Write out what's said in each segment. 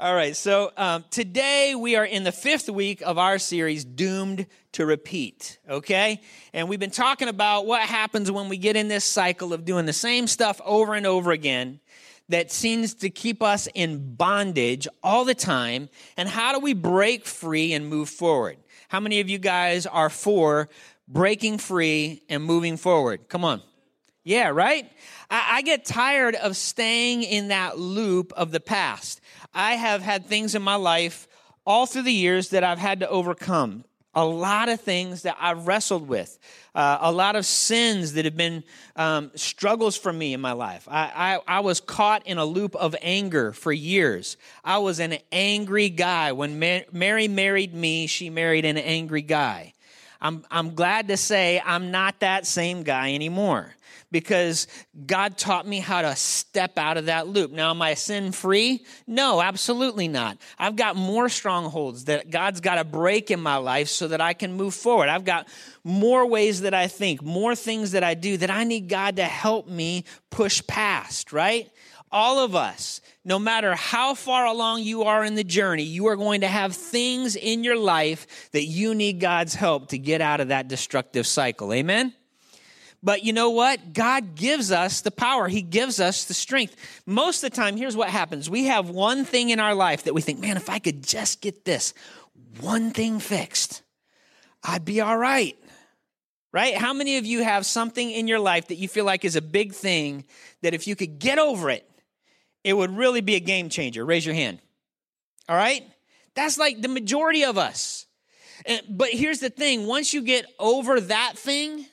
All right, so um, today we are in the fifth week of our series, Doomed to Repeat, okay? And we've been talking about what happens when we get in this cycle of doing the same stuff over and over again that seems to keep us in bondage all the time, and how do we break free and move forward? How many of you guys are for breaking free and moving forward? Come on. Yeah, right? I, I, get tired of staying in that loop of the past. I have had things in my life all through the years that I've had to overcome. A lot of things that I've wrestled with, uh, a lot of sins that have been um, struggles for me in my life. I, I, I, was caught in a loop of anger for years. I was an angry guy. When Mary married me, she married an angry guy. I'm, I'm glad to say I'm not that same guy anymore because God taught me how to step out of that loop. Now, am I sin free? No, absolutely not. I've got more strongholds that God's got to break in my life so that I can move forward. I've got more ways that I think, more things that I do that I need God to help me push past, right? All of us, no matter how far along you are in the journey, you are going to have things in your life that you need God's help to get out of that destructive cycle. Amen? But you know what? God gives us the power. He gives us the strength. Most of the time, here's what happens. We have one thing in our life that we think, man, if I could just get this one thing fixed, I'd be all right. Right? How many of you have something in your life that you feel like is a big thing that if you could get over it, it would really be a game changer? Raise your hand. All right? That's like the majority of us. But here's the thing once you get over that thing,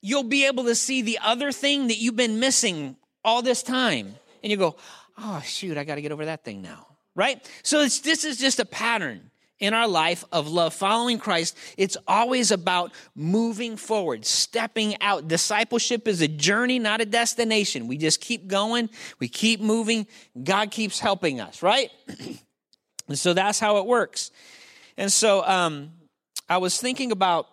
you'll be able to see the other thing that you've been missing all this time. And you go, oh, shoot, I got to get over that thing now. Right? So this is just a pattern in our life of love, following Christ. It's always about moving forward, stepping out. Discipleship is a journey, not a destination. We just keep going, we keep moving. God keeps helping us, right? and so that's how it works. And so um, I was thinking about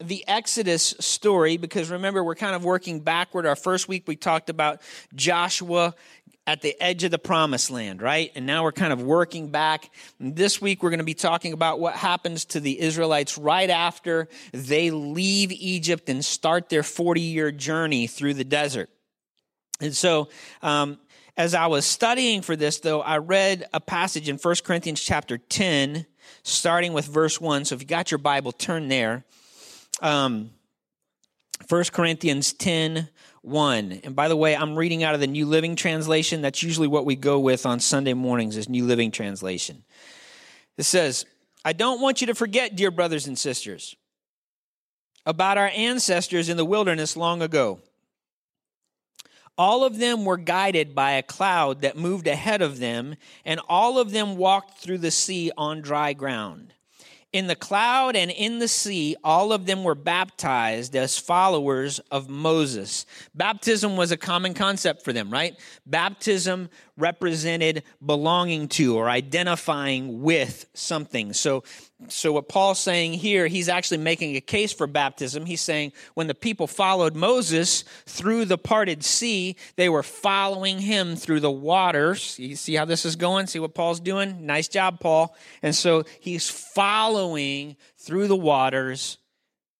the Exodus story because remember, we're kind of working backward. Our first week we talked about Joshua at the edge of the promised land, right? And now we're kind of working back. This week we're going to be talking about what happens to the Israelites right after they leave Egypt and start their 40 year journey through the desert. And so, um, as I was studying for this, though, I read a passage in 1 Corinthians chapter 10, starting with verse 1. So if you got your Bible, turn there um, 1 Corinthians 10 1. And by the way, I'm reading out of the New Living Translation. That's usually what we go with on Sunday mornings, is New Living Translation. It says, I don't want you to forget, dear brothers and sisters, about our ancestors in the wilderness long ago. All of them were guided by a cloud that moved ahead of them, and all of them walked through the sea on dry ground. In the cloud and in the sea, all of them were baptized as followers of Moses. Baptism was a common concept for them, right? Baptism represented belonging to or identifying with something. So, so what Paul's saying here, he's actually making a case for baptism. He's saying when the people followed Moses through the parted sea, they were following him through the waters. You see how this is going? See what Paul's doing? Nice job, Paul. And so he's following through the waters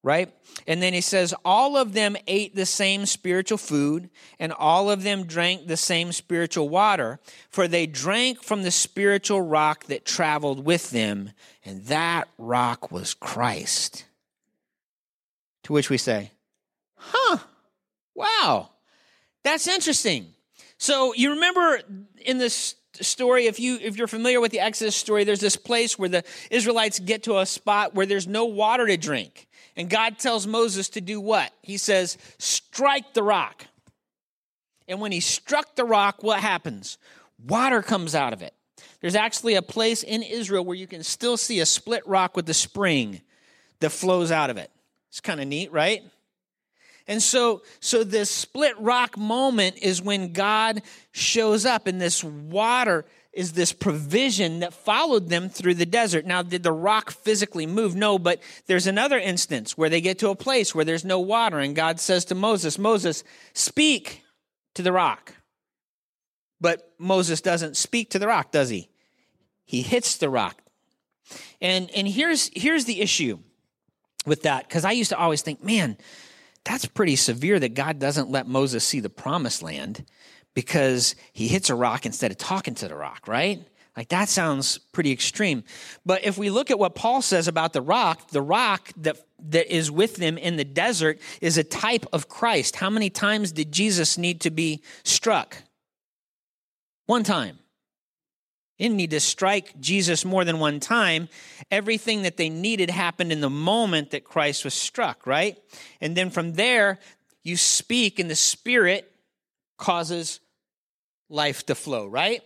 right? And then he says, all of them ate the same spiritual food, and all of them drank the same spiritual water, for they drank from the spiritual rock that traveled with them, and that rock was Christ. To which we say, huh, wow, that's interesting. So you remember in this story if you if you're familiar with the exodus story there's this place where the israelites get to a spot where there's no water to drink and God tells Moses to do what? He says, strike the rock. And when he struck the rock, what happens? Water comes out of it. There's actually a place in Israel where you can still see a split rock with a spring that flows out of it. It's kind of neat, right? And so, so this split rock moment is when God shows up and this water is this provision that followed them through the desert. Now, did the rock physically move? No, but there's another instance where they get to a place where there's no water, and God says to Moses, Moses, speak to the rock. But Moses doesn't speak to the rock, does he? he hits the rock. And, and here's, here's the issue with that, because I used to always think, man, that's pretty severe that God doesn't let Moses see the promised land because he hits a rock instead of talking to the rock, right? Like that sounds pretty extreme. But if we look at what Paul says about the rock, the rock that, that is with them in the desert is a type of Christ. How many times did Jesus need to be struck? One time. Didn't need to strike Jesus more than one time. Everything that they needed happened in the moment that Christ was struck, right? And then from there, you speak, and the Spirit causes life to flow, right?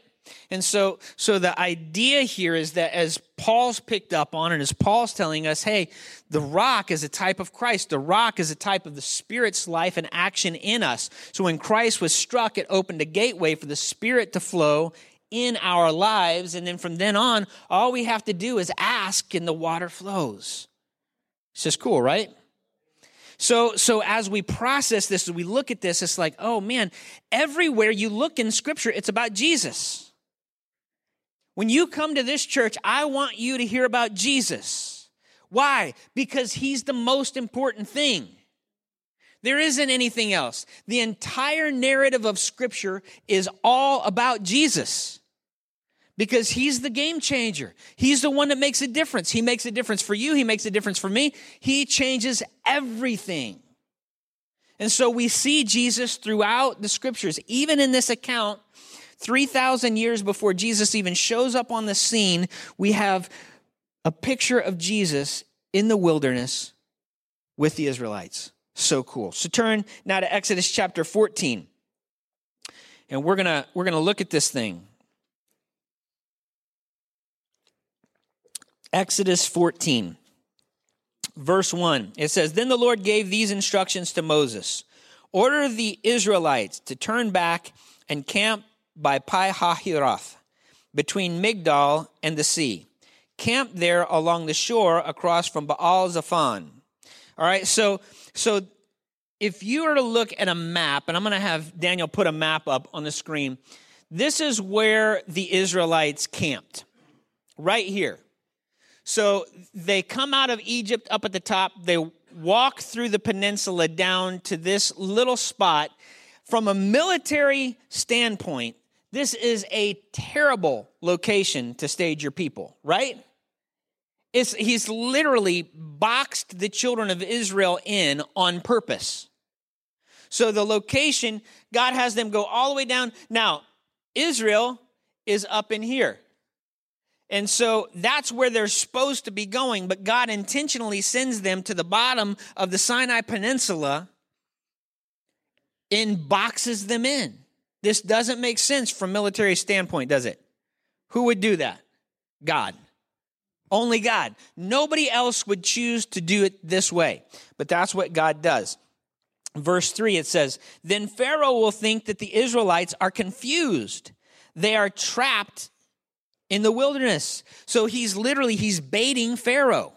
And so, so the idea here is that as Paul's picked up on and as Paul's telling us, hey, the rock is a type of Christ. The rock is a type of the Spirit's life and action in us. So when Christ was struck, it opened a gateway for the Spirit to flow in our lives. And then from then on, all we have to do is ask and the water flows. It's just cool, right? So, so as we process this, as we look at this, it's like, oh man, everywhere you look in scripture, it's about Jesus. When you come to this church, I want you to hear about Jesus. Why? Because he's the most important thing. There isn't anything else. The entire narrative of Scripture is all about Jesus because he's the game changer. He's the one that makes a difference. He makes a difference for you, he makes a difference for me. He changes everything. And so we see Jesus throughout the Scriptures, even in this account. 3,000 years before Jesus even shows up on the scene, we have a picture of Jesus in the wilderness with the Israelites. So cool. So turn now to Exodus chapter 14. And we're going to we're going to look at this thing. Exodus 14 verse 1. It says, Then the Lord gave these instructions to Moses Order the Israelites to turn back and camp by Pi Hahiroth, between Migdol and the sea. Camp there along the shore across from Baal Zephon. All right, so so if you were to look at a map, and I'm going to have Daniel put a map up on the screen, this is where the Israelites camped, right here. So they come out of Egypt up at the top, they walk through the peninsula down to this little spot. From a military standpoint, this is a terrible location to stage your people, right? It's, he's literally boxed the children of Israel in on purpose. So the location, God has them go all the way down. Now, Israel is up in here. And so that's where they're supposed to be going, but God intentionally sends them to the bottom of the Sinai Peninsula and boxes them in. This doesn't make sense from a military standpoint, does it? Who would do that? God. Only God. Nobody else would choose to do it this way. But that's what God does. Verse 3 it says, "Then Pharaoh will think that the Israelites are confused. They are trapped in the wilderness." So he's literally he's baiting Pharaoh.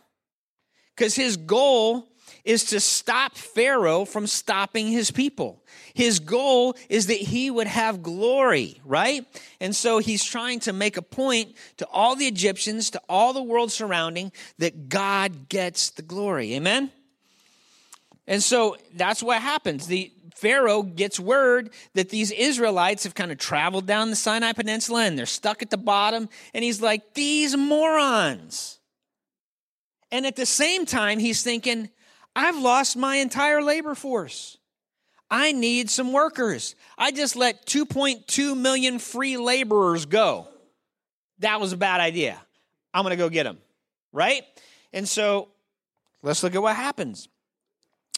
Cuz his goal is to stop Pharaoh from stopping his people. His goal is that he would have glory, right? And so he's trying to make a point to all the Egyptians, to all the world surrounding, that God gets the glory. Amen? And so that's what happens. The Pharaoh gets word that these Israelites have kind of traveled down the Sinai Peninsula and they're stuck at the bottom. And he's like, these morons. And at the same time, he's thinking, I've lost my entire labor force. I need some workers. I just let 2.2 million free laborers go. That was a bad idea. I'm going to go get them, right? And so let's look at what happens.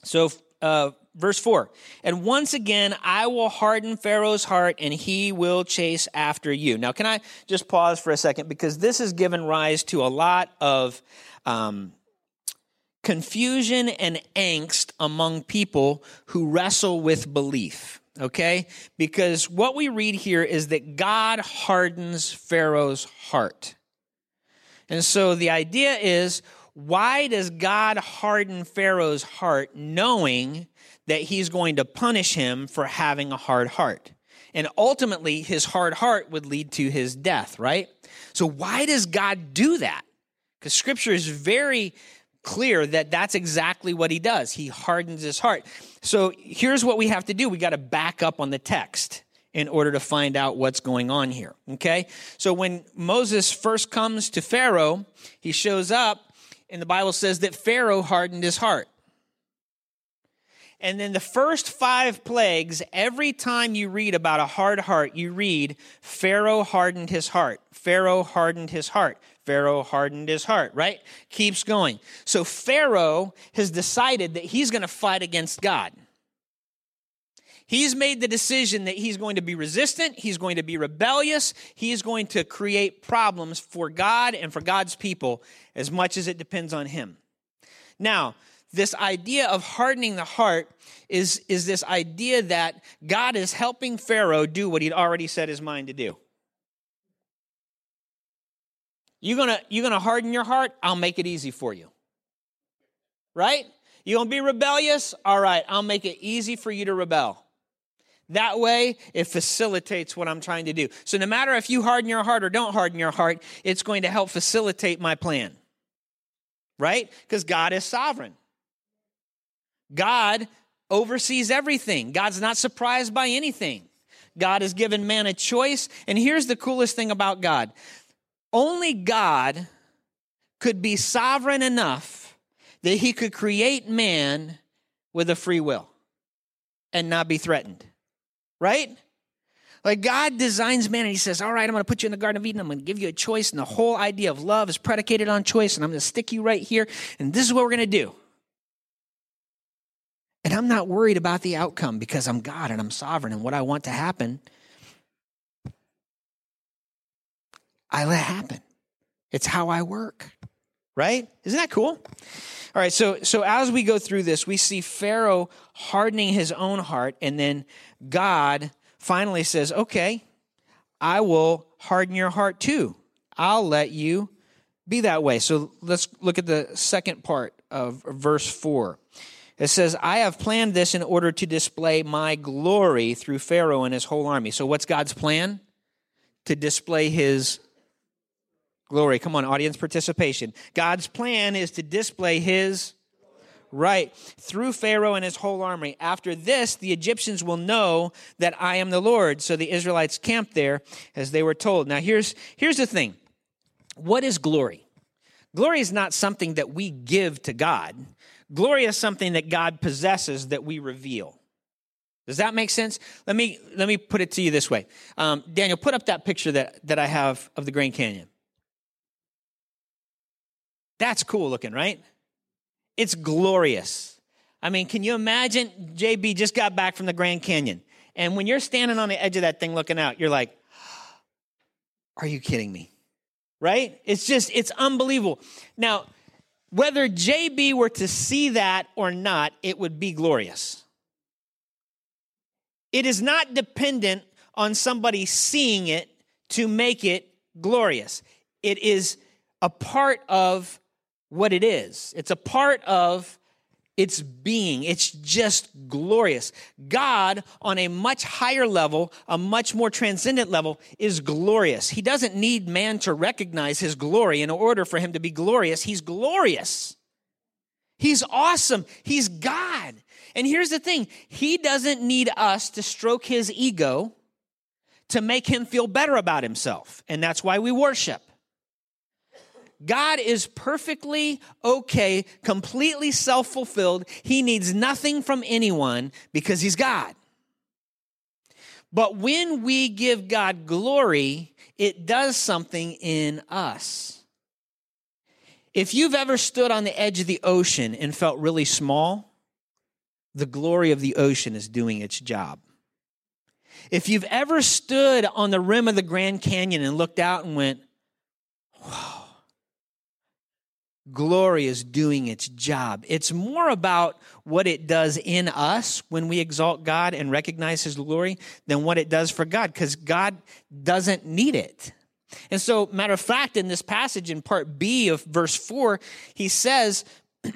So, uh, verse 4 And once again, I will harden Pharaoh's heart and he will chase after you. Now, can I just pause for a second? Because this has given rise to a lot of. Um, confusion and angst among people who wrestle with belief. Okay? Because what we read here is that God hardens Pharaoh's heart. And so the idea is why does God harden Pharaoh's heart knowing that he's going to punish him for having a hard heart? And ultimately, his hard heart would lead to his death, right? So, why does God do that? Because scripture is very clear that that's exactly what he does. He hardens his heart. So, here's what we have to do we got to back up on the text in order to find out what's going on here. Okay? So, when Moses first comes to Pharaoh, he shows up, and the Bible says that Pharaoh hardened his heart. And then the first five plagues, every time you read about a hard heart, you read, Pharaoh hardened his heart. Pharaoh hardened his heart. Pharaoh hardened his heart, right? Keeps going. So Pharaoh has decided that he's going to fight against God. He's made the decision that he's going to be resistant, he's going to be rebellious, he's going to create problems for God and for God's people as much as it depends on him. Now, this idea of hardening the heart is, is this idea that God is helping Pharaoh do what he'd already set his mind to do. You're gonna, you're gonna harden your heart? I'll make it easy for you. Right? You're gonna be rebellious? All right, I'll make it easy for you to rebel. That way, it facilitates what I'm trying to do. So, no matter if you harden your heart or don't harden your heart, it's going to help facilitate my plan. Right? Because God is sovereign. God oversees everything. God's not surprised by anything. God has given man a choice. And here's the coolest thing about God only God could be sovereign enough that he could create man with a free will and not be threatened. Right? Like God designs man and he says, All right, I'm going to put you in the Garden of Eden. I'm going to give you a choice. And the whole idea of love is predicated on choice. And I'm going to stick you right here. And this is what we're going to do. And I'm not worried about the outcome because I'm God and I'm sovereign and what I want to happen, I let happen. It's how I work. Right? Isn't that cool? All right, so so as we go through this, we see Pharaoh hardening his own heart and then God finally says, "Okay, I will harden your heart too. I'll let you be that way." So let's look at the second part of verse 4. It says, I have planned this in order to display my glory through Pharaoh and his whole army. So, what's God's plan? To display his glory. Come on, audience participation. God's plan is to display his right through Pharaoh and his whole army. After this, the Egyptians will know that I am the Lord. So the Israelites camped there as they were told. Now, here's, here's the thing what is glory? Glory is not something that we give to God. Glory is something that God possesses that we reveal. Does that make sense? Let me let me put it to you this way. Um, Daniel, put up that picture that, that I have of the Grand Canyon. That's cool looking, right? It's glorious. I mean, can you imagine? JB just got back from the Grand Canyon. And when you're standing on the edge of that thing looking out, you're like, are you kidding me? Right? It's just, it's unbelievable. Now, whether JB were to see that or not, it would be glorious. It is not dependent on somebody seeing it to make it glorious. It is a part of what it is, it's a part of its being. It's just glorious. God, on a much higher level, a much more transcendent level, is glorious. He doesn't need man to recognize his glory in order for him to be glorious. He's glorious. He's awesome. He's God. And here's the thing He doesn't need us to stroke his ego to make him feel better about himself. And that's why we worship. God is perfectly okay, completely self fulfilled. He needs nothing from anyone because He's God. But when we give God glory, it does something in us. If you've ever stood on the edge of the ocean and felt really small, the glory of the ocean is doing its job. If you've ever stood on the rim of the Grand Canyon and looked out and went, whoa, glory is doing its job. It's more about what it does in us when we exalt God and recognize His glory than what it does for God, because God doesn't need it. And so, matter of fact, in this passage in part B of verse 4, he says,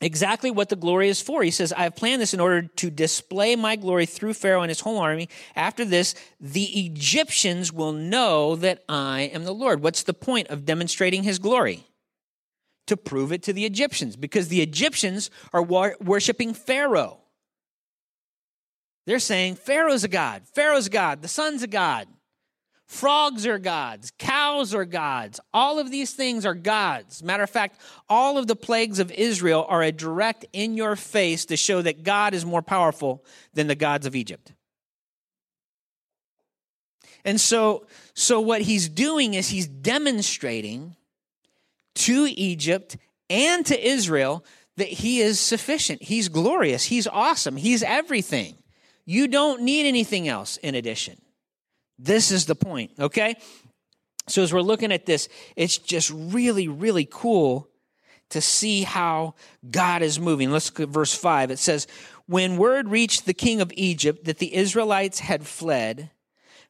exactly what the glory is for. He says, I have planned this in order to display my glory through Pharaoh and his whole army. After this, the Egyptians will know that I am the Lord. What's the point of demonstrating his glory? To prove it to the Egyptians, because the Egyptians are wor- worshiping Pharaoh. They're saying, Pharaoh's a God, Pharaoh's a God, the sun's a God. Frogs are gods. Cows are gods. All of these things are gods. Matter of fact, all of the plagues of Israel are a direct in your face to show that God is more powerful than the gods of Egypt. And so, so what he's doing is he's demonstrating to Egypt and to Israel that he is sufficient. He's glorious. He's awesome. He's everything. You don't need anything else in addition. This is the point, okay? So as we're looking at this, it's just really, really cool to see how God is moving. Let's look at verse 5. It says, When word reached the king of Egypt that the Israelites had fled,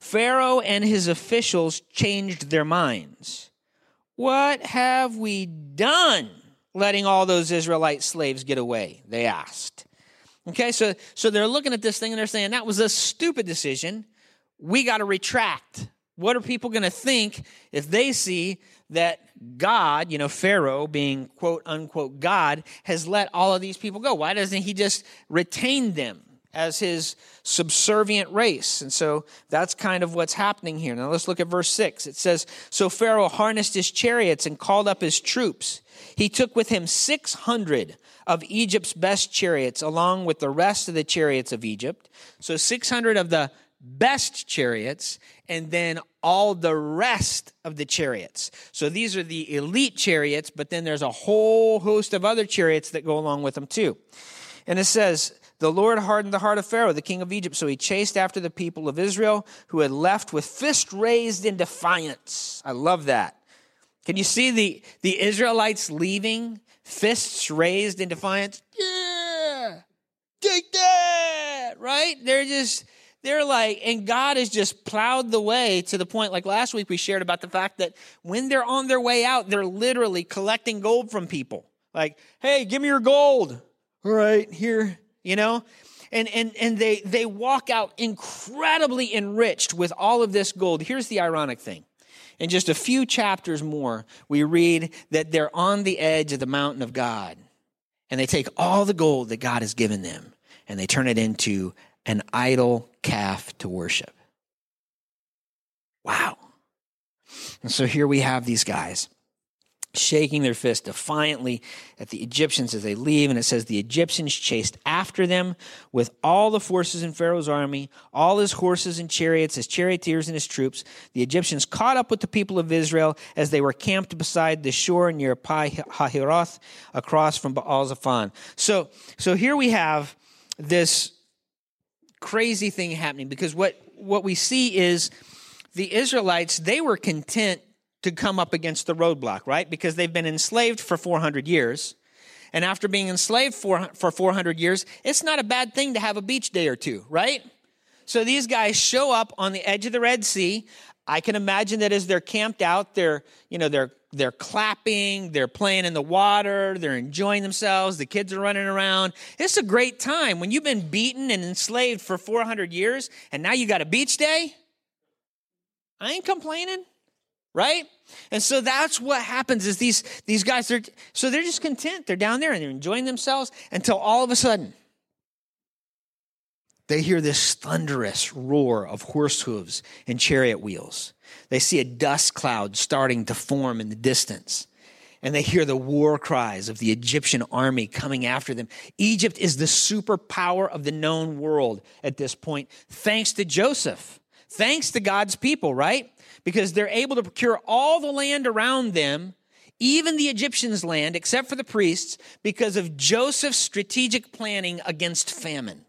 Pharaoh and his officials changed their minds. What have we done letting all those Israelite slaves get away? They asked. Okay, so, so they're looking at this thing and they're saying that was a stupid decision we got to retract. What are people going to think if they see that God, you know, Pharaoh being quote unquote God, has let all of these people go? Why doesn't he just retain them as his subservient race? And so that's kind of what's happening here. Now let's look at verse 6. It says So Pharaoh harnessed his chariots and called up his troops. He took with him 600 of Egypt's best chariots, along with the rest of the chariots of Egypt. So 600 of the best chariots and then all the rest of the chariots. So these are the elite chariots, but then there's a whole host of other chariots that go along with them too. And it says, the Lord hardened the heart of Pharaoh, the king of Egypt, so he chased after the people of Israel who had left with fist raised in defiance. I love that. Can you see the, the Israelites leaving, fists raised in defiance? Yeah, take that, right? They're just, they're like, and God has just plowed the way to the point, like last week we shared about the fact that when they're on their way out, they're literally collecting gold from people. Like, hey, give me your gold. All right, here, you know? And, and, and they, they walk out incredibly enriched with all of this gold. Here's the ironic thing. In just a few chapters more, we read that they're on the edge of the mountain of God. And they take all the gold that God has given them and they turn it into an idol calf to worship. Wow. And so here we have these guys shaking their fist defiantly at the Egyptians as they leave. And it says the Egyptians chased after them with all the forces in Pharaoh's army, all his horses and chariots, his charioteers and his troops. The Egyptians caught up with the people of Israel as they were camped beside the shore near Pi Hahiroth across from Baal Zephon. So, so here we have this crazy thing happening because what, what we see is the Israelites, they were content to come up against the roadblock, right? Because they've been enslaved for 400 years. And after being enslaved for, for 400 years, it's not a bad thing to have a beach day or two, right? So these guys show up on the edge of the Red Sea. I can imagine that as they're camped out, they're, you know, they're they're clapping, they're playing in the water, they're enjoying themselves, the kids are running around. It's a great time when you've been beaten and enslaved for 400 years and now you got a beach day. I ain't complaining, right? And so that's what happens is these these guys they're so they're just content. They're down there and they're enjoying themselves until all of a sudden they hear this thunderous roar of horse hooves and chariot wheels. They see a dust cloud starting to form in the distance. And they hear the war cries of the Egyptian army coming after them. Egypt is the superpower of the known world at this point, thanks to Joseph, thanks to God's people, right? Because they're able to procure all the land around them, even the Egyptians' land, except for the priests, because of Joseph's strategic planning against famine.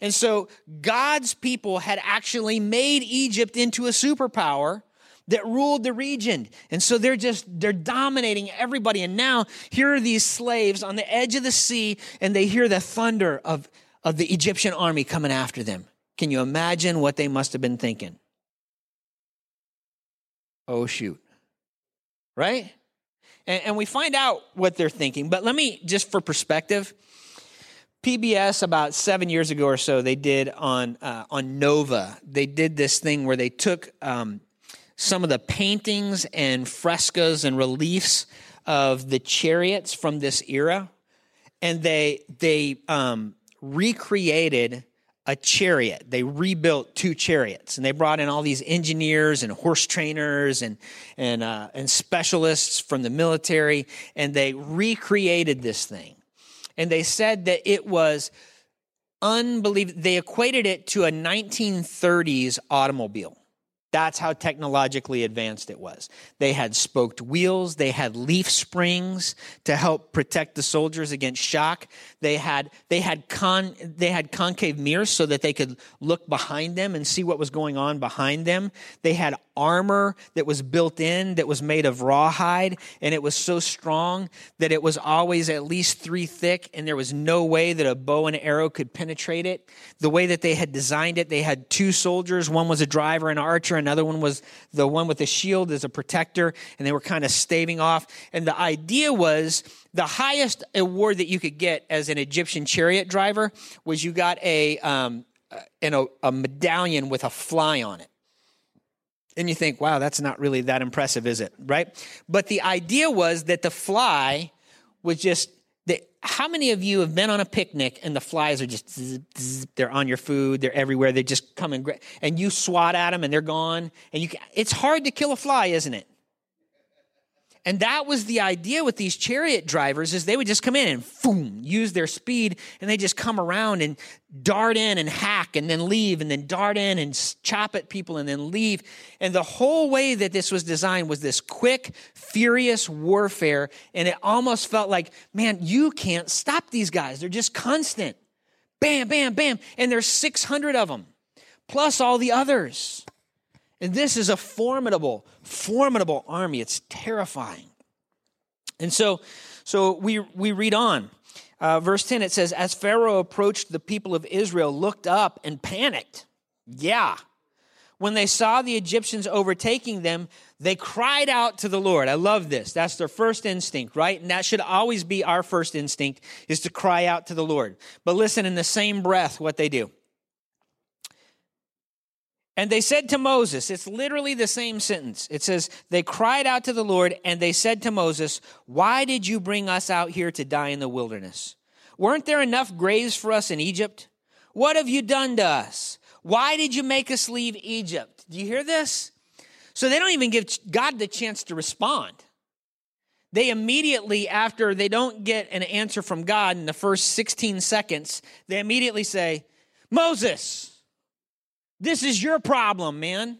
And so God's people had actually made Egypt into a superpower that ruled the region. And so they're just, they're dominating everybody. And now here are these slaves on the edge of the sea and they hear the thunder of, of the Egyptian army coming after them. Can you imagine what they must have been thinking? Oh, shoot. Right? And, and we find out what they're thinking. But let me, just for perspective, PBS about seven years ago or so, they did on uh, on Nova. They did this thing where they took um, some of the paintings and frescoes and reliefs of the chariots from this era, and they they um, recreated a chariot. They rebuilt two chariots, and they brought in all these engineers and horse trainers and and uh, and specialists from the military, and they recreated this thing and they said that it was unbelievable. They equated it to a 1930s automobile. That's how technologically advanced it was. They had spoked wheels. They had leaf springs to help protect the soldiers against shock. They had, they had con, they had concave mirrors so that they could look behind them and see what was going on behind them. They had armor that was built in that was made of rawhide and it was so strong that it was always at least three thick and there was no way that a bow and arrow could penetrate it. The way that they had designed it, they had two soldiers. One was a driver and archer Another one was the one with the shield as a protector, and they were kind of staving off. And the idea was the highest award that you could get as an Egyptian chariot driver was you got a, um, a, a medallion with a fly on it. And you think, wow, that's not really that impressive, is it? Right? But the idea was that the fly was just how many of you have been on a picnic and the flies are just zzz, zzz, they're on your food they're everywhere they just come and and you swat at them and they're gone and you it's hard to kill a fly isn't it and that was the idea with these chariot drivers is they would just come in and boom, use their speed and they just come around and dart in and hack and then leave and then dart in and chop at people and then leave. And the whole way that this was designed was this quick, furious warfare. And it almost felt like, man, you can't stop these guys. They're just constant. Bam, bam, bam. And there's 600 of them, plus all the others. And this is a formidable, formidable army. It's terrifying. And so, so we, we read on. Uh, verse 10, it says, As Pharaoh approached, the people of Israel looked up and panicked. Yeah. When they saw the Egyptians overtaking them, they cried out to the Lord. I love this. That's their first instinct, right? And that should always be our first instinct is to cry out to the Lord. But listen, in the same breath, what they do. And they said to Moses, it's literally the same sentence. It says, They cried out to the Lord, and they said to Moses, Why did you bring us out here to die in the wilderness? Weren't there enough graves for us in Egypt? What have you done to us? Why did you make us leave Egypt? Do you hear this? So they don't even give God the chance to respond. They immediately, after they don't get an answer from God in the first 16 seconds, they immediately say, Moses, this is your problem, man.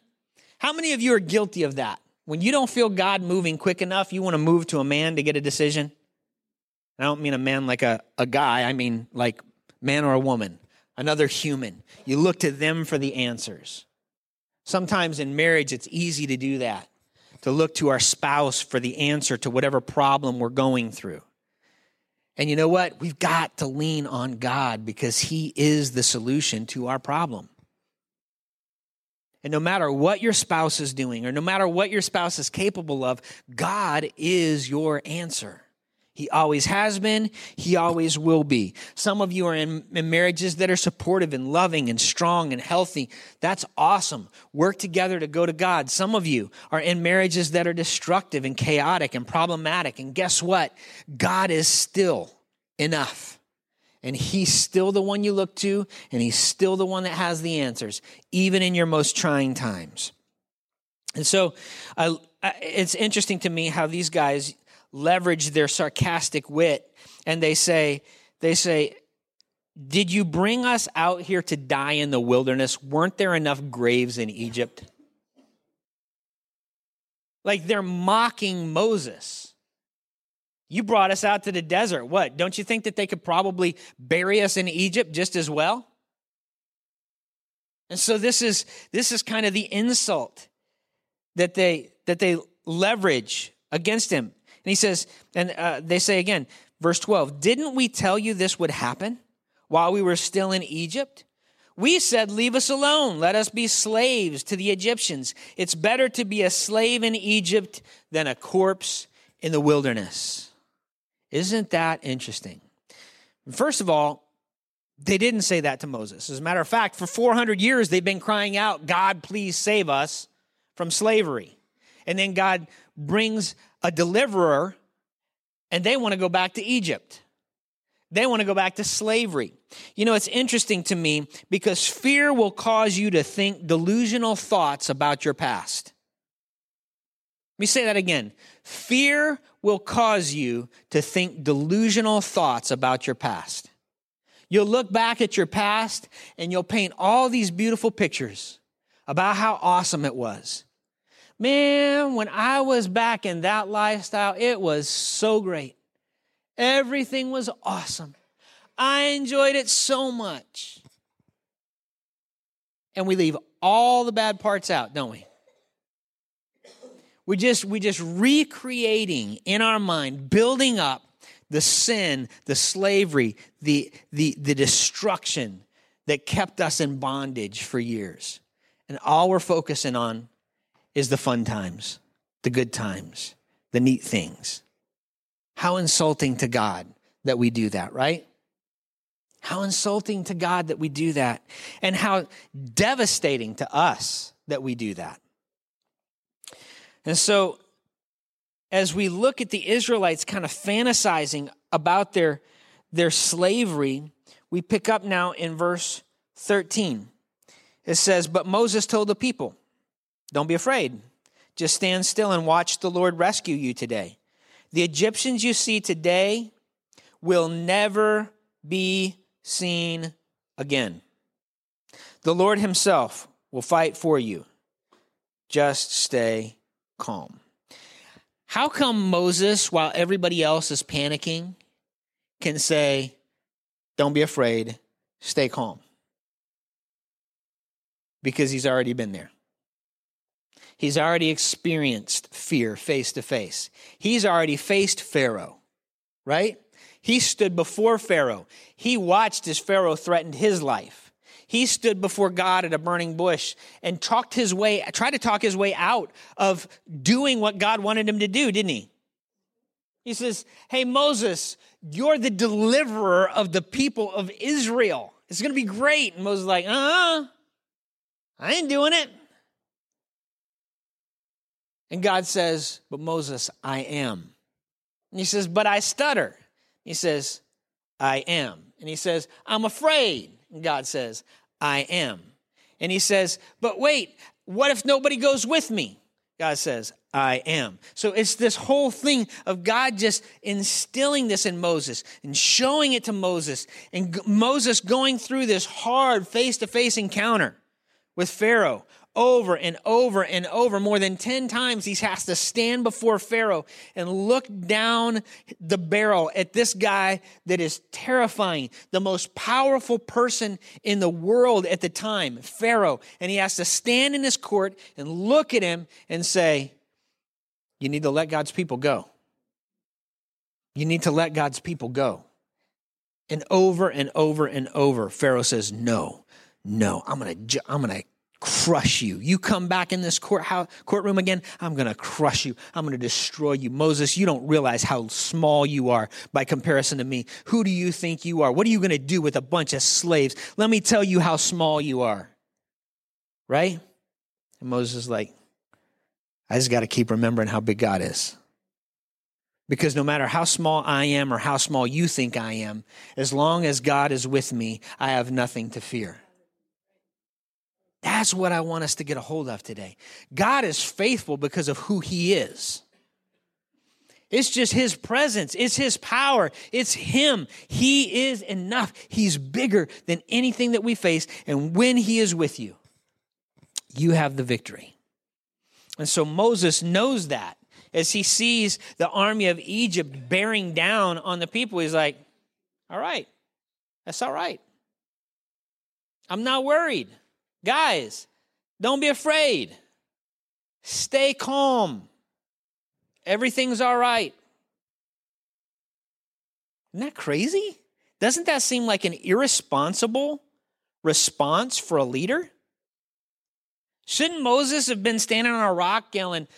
How many of you are guilty of that? When you don't feel God moving quick enough, you want to move to a man to get a decision? I don't mean a man like a, a guy, I mean like man or a woman, another human. You look to them for the answers. Sometimes in marriage, it's easy to do that, to look to our spouse for the answer to whatever problem we're going through. And you know what? We've got to lean on God because He is the solution to our problem. And no matter what your spouse is doing, or no matter what your spouse is capable of, God is your answer. He always has been. He always will be. Some of you are in, in, marriages that are supportive and loving and strong and healthy. That's awesome. Work together to go to God. Some of you are in marriages that are destructive and chaotic and problematic. And guess what? God is still enough. And he's still the one you look to, and he's still the one that has the answers, even in your most trying times. And so uh, it's interesting to me how these guys leverage their sarcastic wit and they say, they say, did you bring us out here to die in the wilderness? Weren't there enough graves in Egypt? Like they're mocking Moses. You brought us out to the desert. What? Don't you think that they could probably bury us in Egypt just as well? And so this is this is kind of the insult that they that they leverage against him. And he says, and uh, they say again, verse 12, didn't we tell you this would happen while we were still in Egypt? We said, Leave us alone. Let us be slaves to the Egyptians. It's better to be a slave in Egypt than a corpse in the wilderness. Isn't that interesting? First of all, they didn't say that to Moses. As a matter of fact, for 400 years, they've been crying out, God, please save us from slavery. And then God brings a deliverer, and they want to go back to Egypt. They want to go back to slavery. You know, it's interesting to me because fear will cause you to think delusional thoughts about your past. Let me say that again. Fear will cause you to think delusional thoughts about your past. You'll look back at your past and you'll paint all these beautiful pictures about how awesome it was. Man, when I was back in that lifestyle, it was so great. Everything was awesome. I enjoyed it so much. And we leave all the bad parts out, don't we? We just we just recreating in our mind, building up the sin, the slavery, the the the destruction that kept us in bondage for years. And all we're focusing on is the fun times, the good times, the neat things. How insulting to God that we do that, right? How insulting to God that we do that, and how devastating to us that we do that. And so, as we look at the Israelites kind of fantasizing about their, their slavery, we pick up now in verse 13. It says, But Moses told the people, Don't be afraid. Just stand still and watch the Lord rescue you today. The Egyptians you see today will never be seen again. The Lord Himself will fight for you. Just stay calm. How come Moses, while everybody else is panicking, can say, Don't be afraid, stay calm? Because he's already been there. He's already experienced fear face to face. He's already faced Pharaoh, right? He stood before Pharaoh. He watched as Pharaoh threatened his life. He stood before God at a burning bush and talked his way, tried to talk his way out of doing what God wanted him to do, didn't he? He says, Hey, Moses, you're the deliverer of the people of Israel. It's going to be great. And Moses is like, uh uh I ain't doing it. And God says, But Moses, I am. And he says, But I stutter. He says, I am. And he says, I'm afraid. And God says, I am. And he says, But wait, what if nobody goes with me? God says, I am. So it's this whole thing of God just instilling this in Moses and showing it to Moses, and Moses going through this hard face to face encounter with Pharaoh over and over and over. More than 10 times, he has to stand before Pharaoh and look down the barrel at this guy that is terrifying, the most powerful person in the world at the time, Pharaoh. And he has to stand in his court and look at him and say, You need to let God's people go. You need to let God's people go. And over and over and over, Pharaoh says, No, no, I'm going to, I'm going to crush you. You come back in this courthouse, courtroom again, I'm going to crush you. I'm going to destroy you. Moses, you don't realize how small you are by comparison to me. Who do you think you are? What are you going to do with a bunch of slaves? Let me tell you how small you are. Right? And Moses is like, I just got to keep remembering how big God is. Because no matter how small I am or how small you think I am, as long as God is with me, I have nothing to fear. That's what I want us to get a hold of today. God is faithful because of who He is. It's just His presence, it's His power, it's Him. He is enough. He's bigger than anything that we face. And when He is with you, you have the victory. And so Moses knows that as he sees the army of Egypt bearing down on the people. He's like, all right, that's all right. I'm not worried. Guys, don't be afraid. Stay calm. Everything's all right. Isn't that crazy? Doesn't that seem like an irresponsible response for a leader? Shouldn't Moses have been standing on a rock yelling,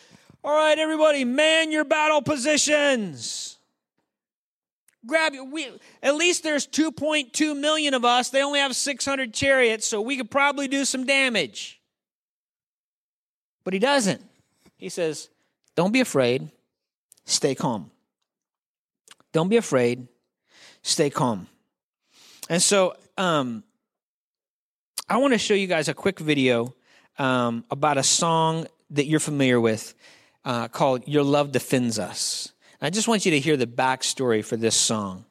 All right, everybody, man your battle positions. Grab you. we at least there's 2.2 million of us. They only have 600 chariots, so we could probably do some damage. But he doesn't. He says, "Don't be afraid. Stay calm. Don't be afraid. Stay calm." And so um I want to show you guys a quick video um, about a song that you're familiar with uh, called Your Love Defends Us. I just want you to hear the backstory for this song.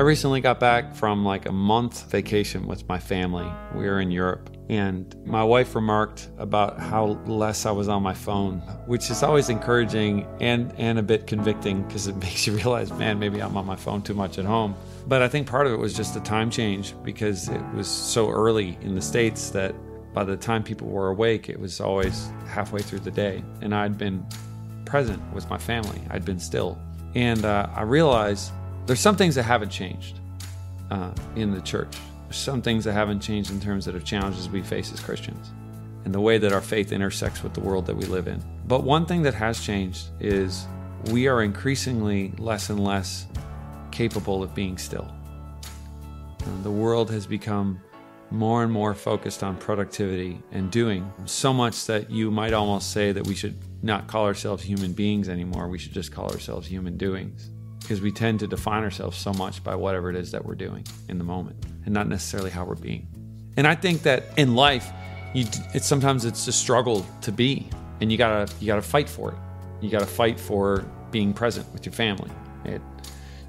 I recently got back from like a month vacation with my family. We were in Europe, and my wife remarked about how less I was on my phone, which is always encouraging and, and a bit convicting because it makes you realize, man, maybe I'm on my phone too much at home. But I think part of it was just the time change because it was so early in the States that by the time people were awake, it was always halfway through the day. And I'd been present with my family, I'd been still. And uh, I realized there's some things that haven't changed uh, in the church. There's some things that haven't changed in terms of challenges we face as Christians and the way that our faith intersects with the world that we live in. But one thing that has changed is we are increasingly less and less capable of being still. Uh, the world has become more and more focused on productivity and doing, so much that you might almost say that we should not call ourselves human beings anymore. We should just call ourselves human doings because we tend to define ourselves so much by whatever it is that we're doing in the moment and not necessarily how we're being. And I think that in life, you, it's sometimes it's a struggle to be, and you gotta you gotta fight for it. You gotta fight for being present with your family. It,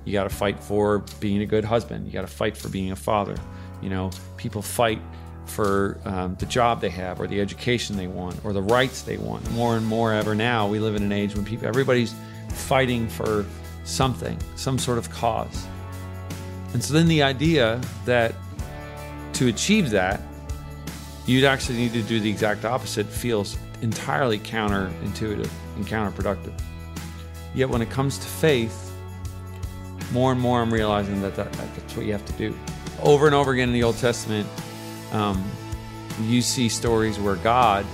you gotta fight for being a good husband. You gotta fight for being a father. You know, people fight for um, the job they have, or the education they want, or the rights they want. More and more ever now, we live in an age when people everybody's fighting for something, some sort of cause. And so then the idea that to achieve that, you'd actually need to do the exact opposite feels entirely counterintuitive and counterproductive. Yet when it comes to faith, more and more I'm realizing that, that, that that's what you have to do. Over and over again in the Old Testament, um, you see stories where God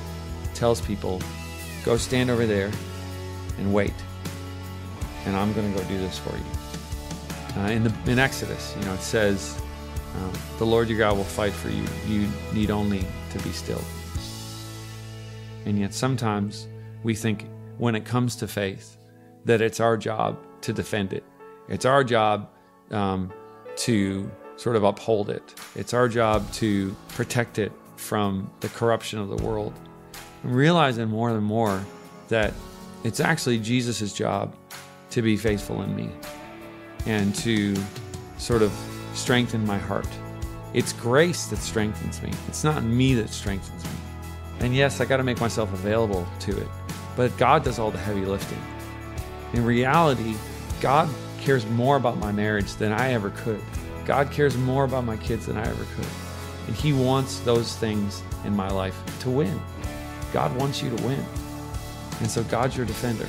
tells people, go stand over there and wait and I'm going to go do this for you. Uh, in, the, in Exodus, you know, it says, um, the Lord your God will fight for you. You need only to be still. And yet sometimes we think when it comes to faith that it's our job to defend it. It's our job um, to sort of uphold it. It's our job to protect it from the corruption of the world. I'm realizing more and more that it's actually Jesus' job to be faithful in me and to sort of strengthen my heart. It's grace that strengthens me, it's not me that strengthens me. And yes, I got to make myself available to it, but God does all the heavy lifting. In reality, God cares more about my marriage than I ever could. God cares more about my kids than I ever could. And He wants those things in my life to win. God wants you to win. And so God's your defender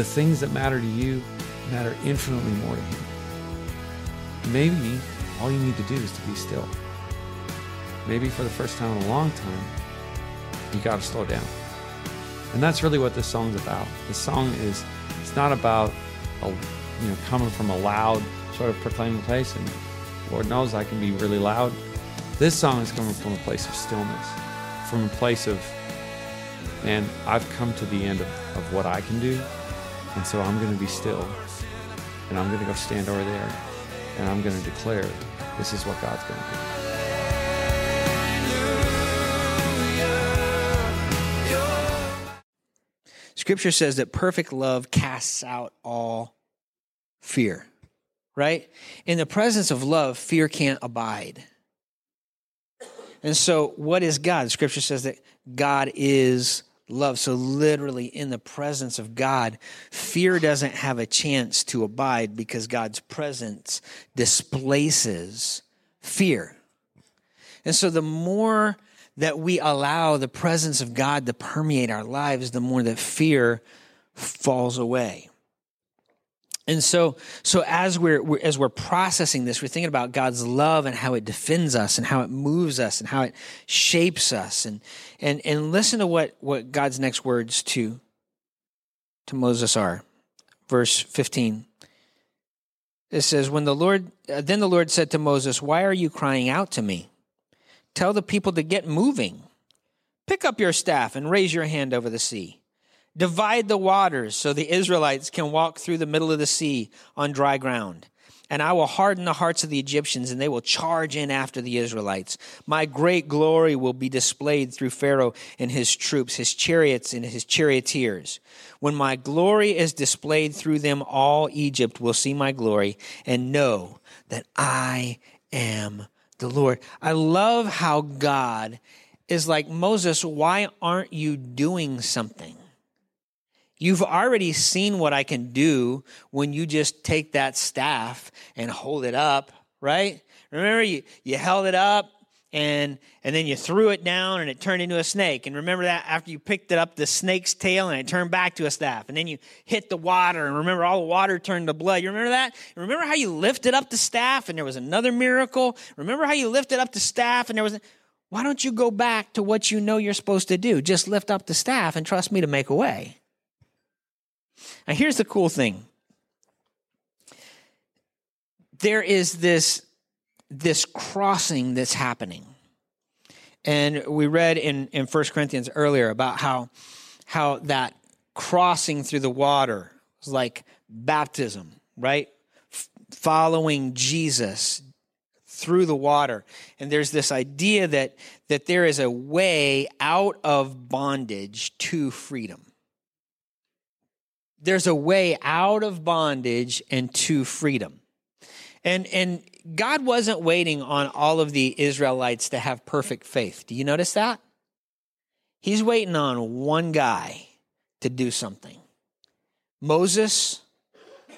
the things that matter to you matter infinitely more to Him. Maybe all you need to do is to be still. Maybe for the first time in a long time, you got to slow down. And that's really what this song's about. The song is, it's not about, a, you know, coming from a loud sort of proclaiming place. And Lord knows I can be really loud. This song is coming from a place of stillness, from a place of, man, I've come to the end of, of what I can do and so I'm going to be still and I'm going to go stand over there and I'm going to declare this is what God's going to do. Scripture says that perfect love casts out all fear, right? In the presence of love, fear can't abide. And so, what is God? Scripture says that God is love. So, literally, in the presence of God, fear doesn't have a chance to abide because God's presence displaces fear. And so, the more that we allow the presence of God to permeate our lives, the more that fear falls away. And so, so as we're, we're, as we're processing this, we're thinking about God's love and how it defends us and how it moves us and how it shapes us. And and and listen to what what God's next words to to Moses are. Verse fifteen. It says, "When the Lord uh, then the Lord said to Moses, Why are you crying out to me? Tell the people to get moving. Pick up your staff and raise your hand over the sea." Divide the waters so the Israelites can walk through the middle of the sea on dry ground. And I will harden the hearts of the Egyptians, and they will charge in after the Israelites. My great glory will be displayed through Pharaoh and his troops, his chariots and his charioteers. When my glory is displayed through them, all Egypt will see my glory and know that I am the Lord. I love how God is like, Moses, why aren't you doing something? You've already seen what I can do when you just take that staff and hold it up, right? Remember, you, you held it up and, and then you threw it down and it turned into a snake. And remember that after you picked it up, the snake's tail and it turned back to a staff. And then you hit the water and remember all the water turned to blood. You remember that? remember how you lifted up the staff and there was another miracle? Remember how you lifted up the staff and there was. Why don't you go back to what you know you're supposed to do? Just lift up the staff and trust me to make a way. Now, here's the cool thing there is this, this crossing that's happening. And we read in, in 1 Corinthians earlier about how, how that crossing through the water was like baptism, right? F- following Jesus through the water. And there's this idea that, that there is a way out of bondage to freedom there's a way out of bondage and to freedom. And, and God wasn't waiting on all of the Israelites to have perfect faith. Do you notice that? He's waiting on one guy to do something. Moses,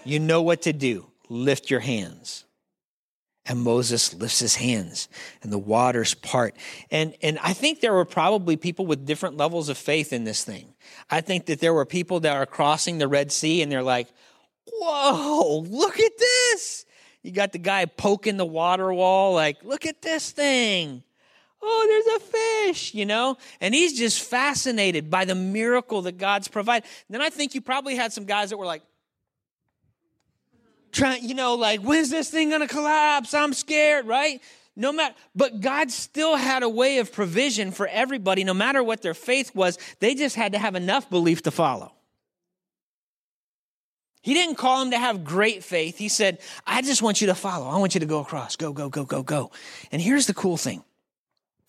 you know what to do. Lift your hands. And Moses lifts his hands and the waters part. And, and I think there were probably people with different levels of faith in this thing. I think that there were people that are crossing the Red Sea and they're like, whoa, look at this. You got the guy poking the water wall, like, look at this thing. Oh, there's a fish, you know? And he's just fascinated by the miracle that God's provided. Then I think you probably had some guys that were like, trying, you know, like, when's this thing gonna collapse? I'm scared, right? No matter, but God still had a way of provision for everybody, no matter what their faith was. They just had to have enough belief to follow. He didn't call them to have great faith. He said, I just want you to follow. I want you to go across. Go, go, go, go, go. And here's the cool thing.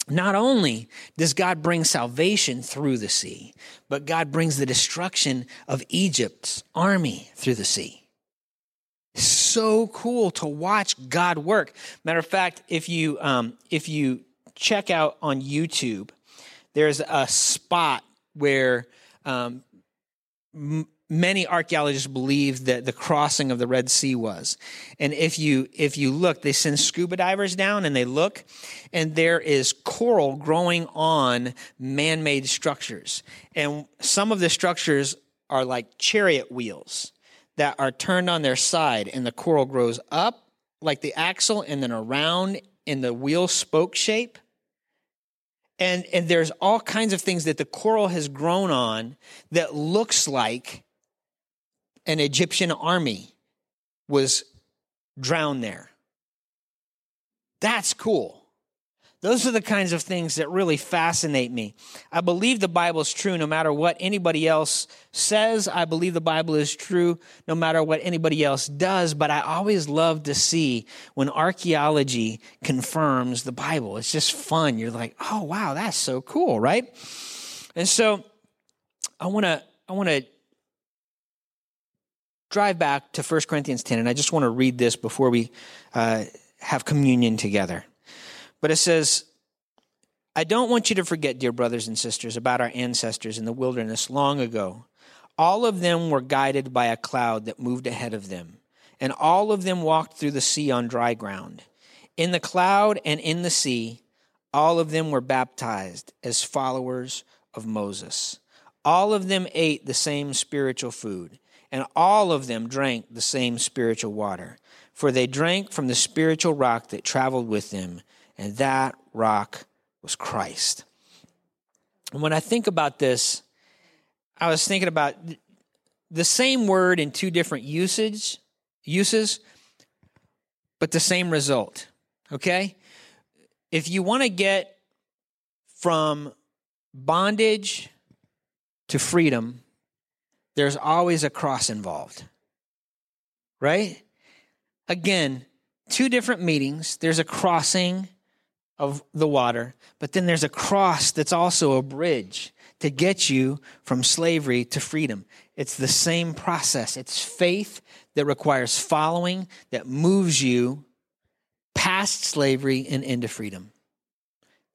Not only does God bring salvation through the sea, but God brings the destruction of Egypt's army through the sea so cool to watch God work. Matter of fact, if you um, if you check out on YouTube, there's a spot where um, m- many archaeologists believe that the crossing of the Red Sea was. And if you if you look, they send scuba divers down and they look, and there is coral growing on man-made structures, and some of the structures are like chariot wheels that are turned on their side, and the coral grows up like the axle and then around in the wheel spoke shape. And, and there's all kinds of things that the coral has grown on that looks like an Egyptian army was drowned there. That's cool. Those are the kinds of things that really fascinate me. I believe the Bible is true no matter what anybody else says. I believe the Bible is true no matter what anybody else does. But I always love to see when archaeology confirms the Bible. It's just fun. You're like, oh, wow, that's so cool, right? And so I want to, I want to drive back to 1 Corinthians 10, and I just want to read this before we uh, have communion together. But it says, I don't want you to forget, dear brothers and sisters, about our ancestors in the wilderness long ago. All of them were guided by a cloud that moved ahead of them, and all of them walked through the sea on dry ground. In the cloud and in the sea, all of them were baptized as followers of Moses. All of them ate the same spiritual food and all of them drank the same spiritual water, for they drank from the spiritual rock that traveled with them, and that rock was Christ. And when I think about this, I was thinking about the same word in two different usage uses, but the same result. Okay? If you want to get from bondage to freedom, there's always a cross involved. Right? Again, two different meetings. There's a crossing of the water, but then there's a cross that's also a bridge to get you from slavery to freedom. It's the same process. It's faith that requires following that moves you past slavery and into freedom.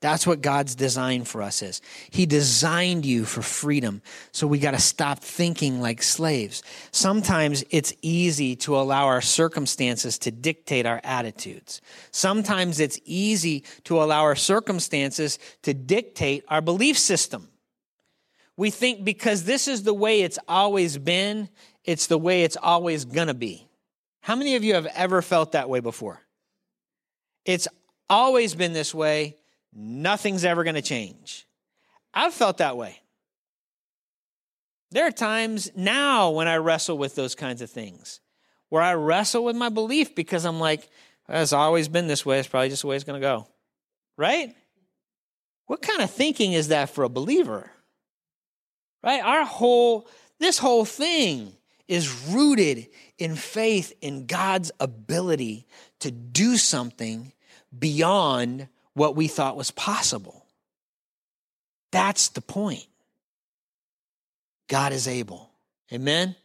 That's what God's design for us is. He designed you for freedom. So we got to stop thinking like slaves. Sometimes it's easy to allow our circumstances to dictate our attitudes. Sometimes it's easy to allow our circumstances to dictate our belief system. We think because this is the way it's always been, it's the way it's always going to be. How many of you have ever felt that way before? It's always been this way nothing's ever going to change. I've felt that way. There are times now when I wrestle with those kinds of things where I wrestle with my belief because I'm like, it's always been this way. It's probably just the way it's going to go. Right? What kind of thinking is that for a believer? Right? Our whole, this whole thing is rooted in faith in God's ability to do something beyond what we thought was possible. That's the point. God is able. Amen?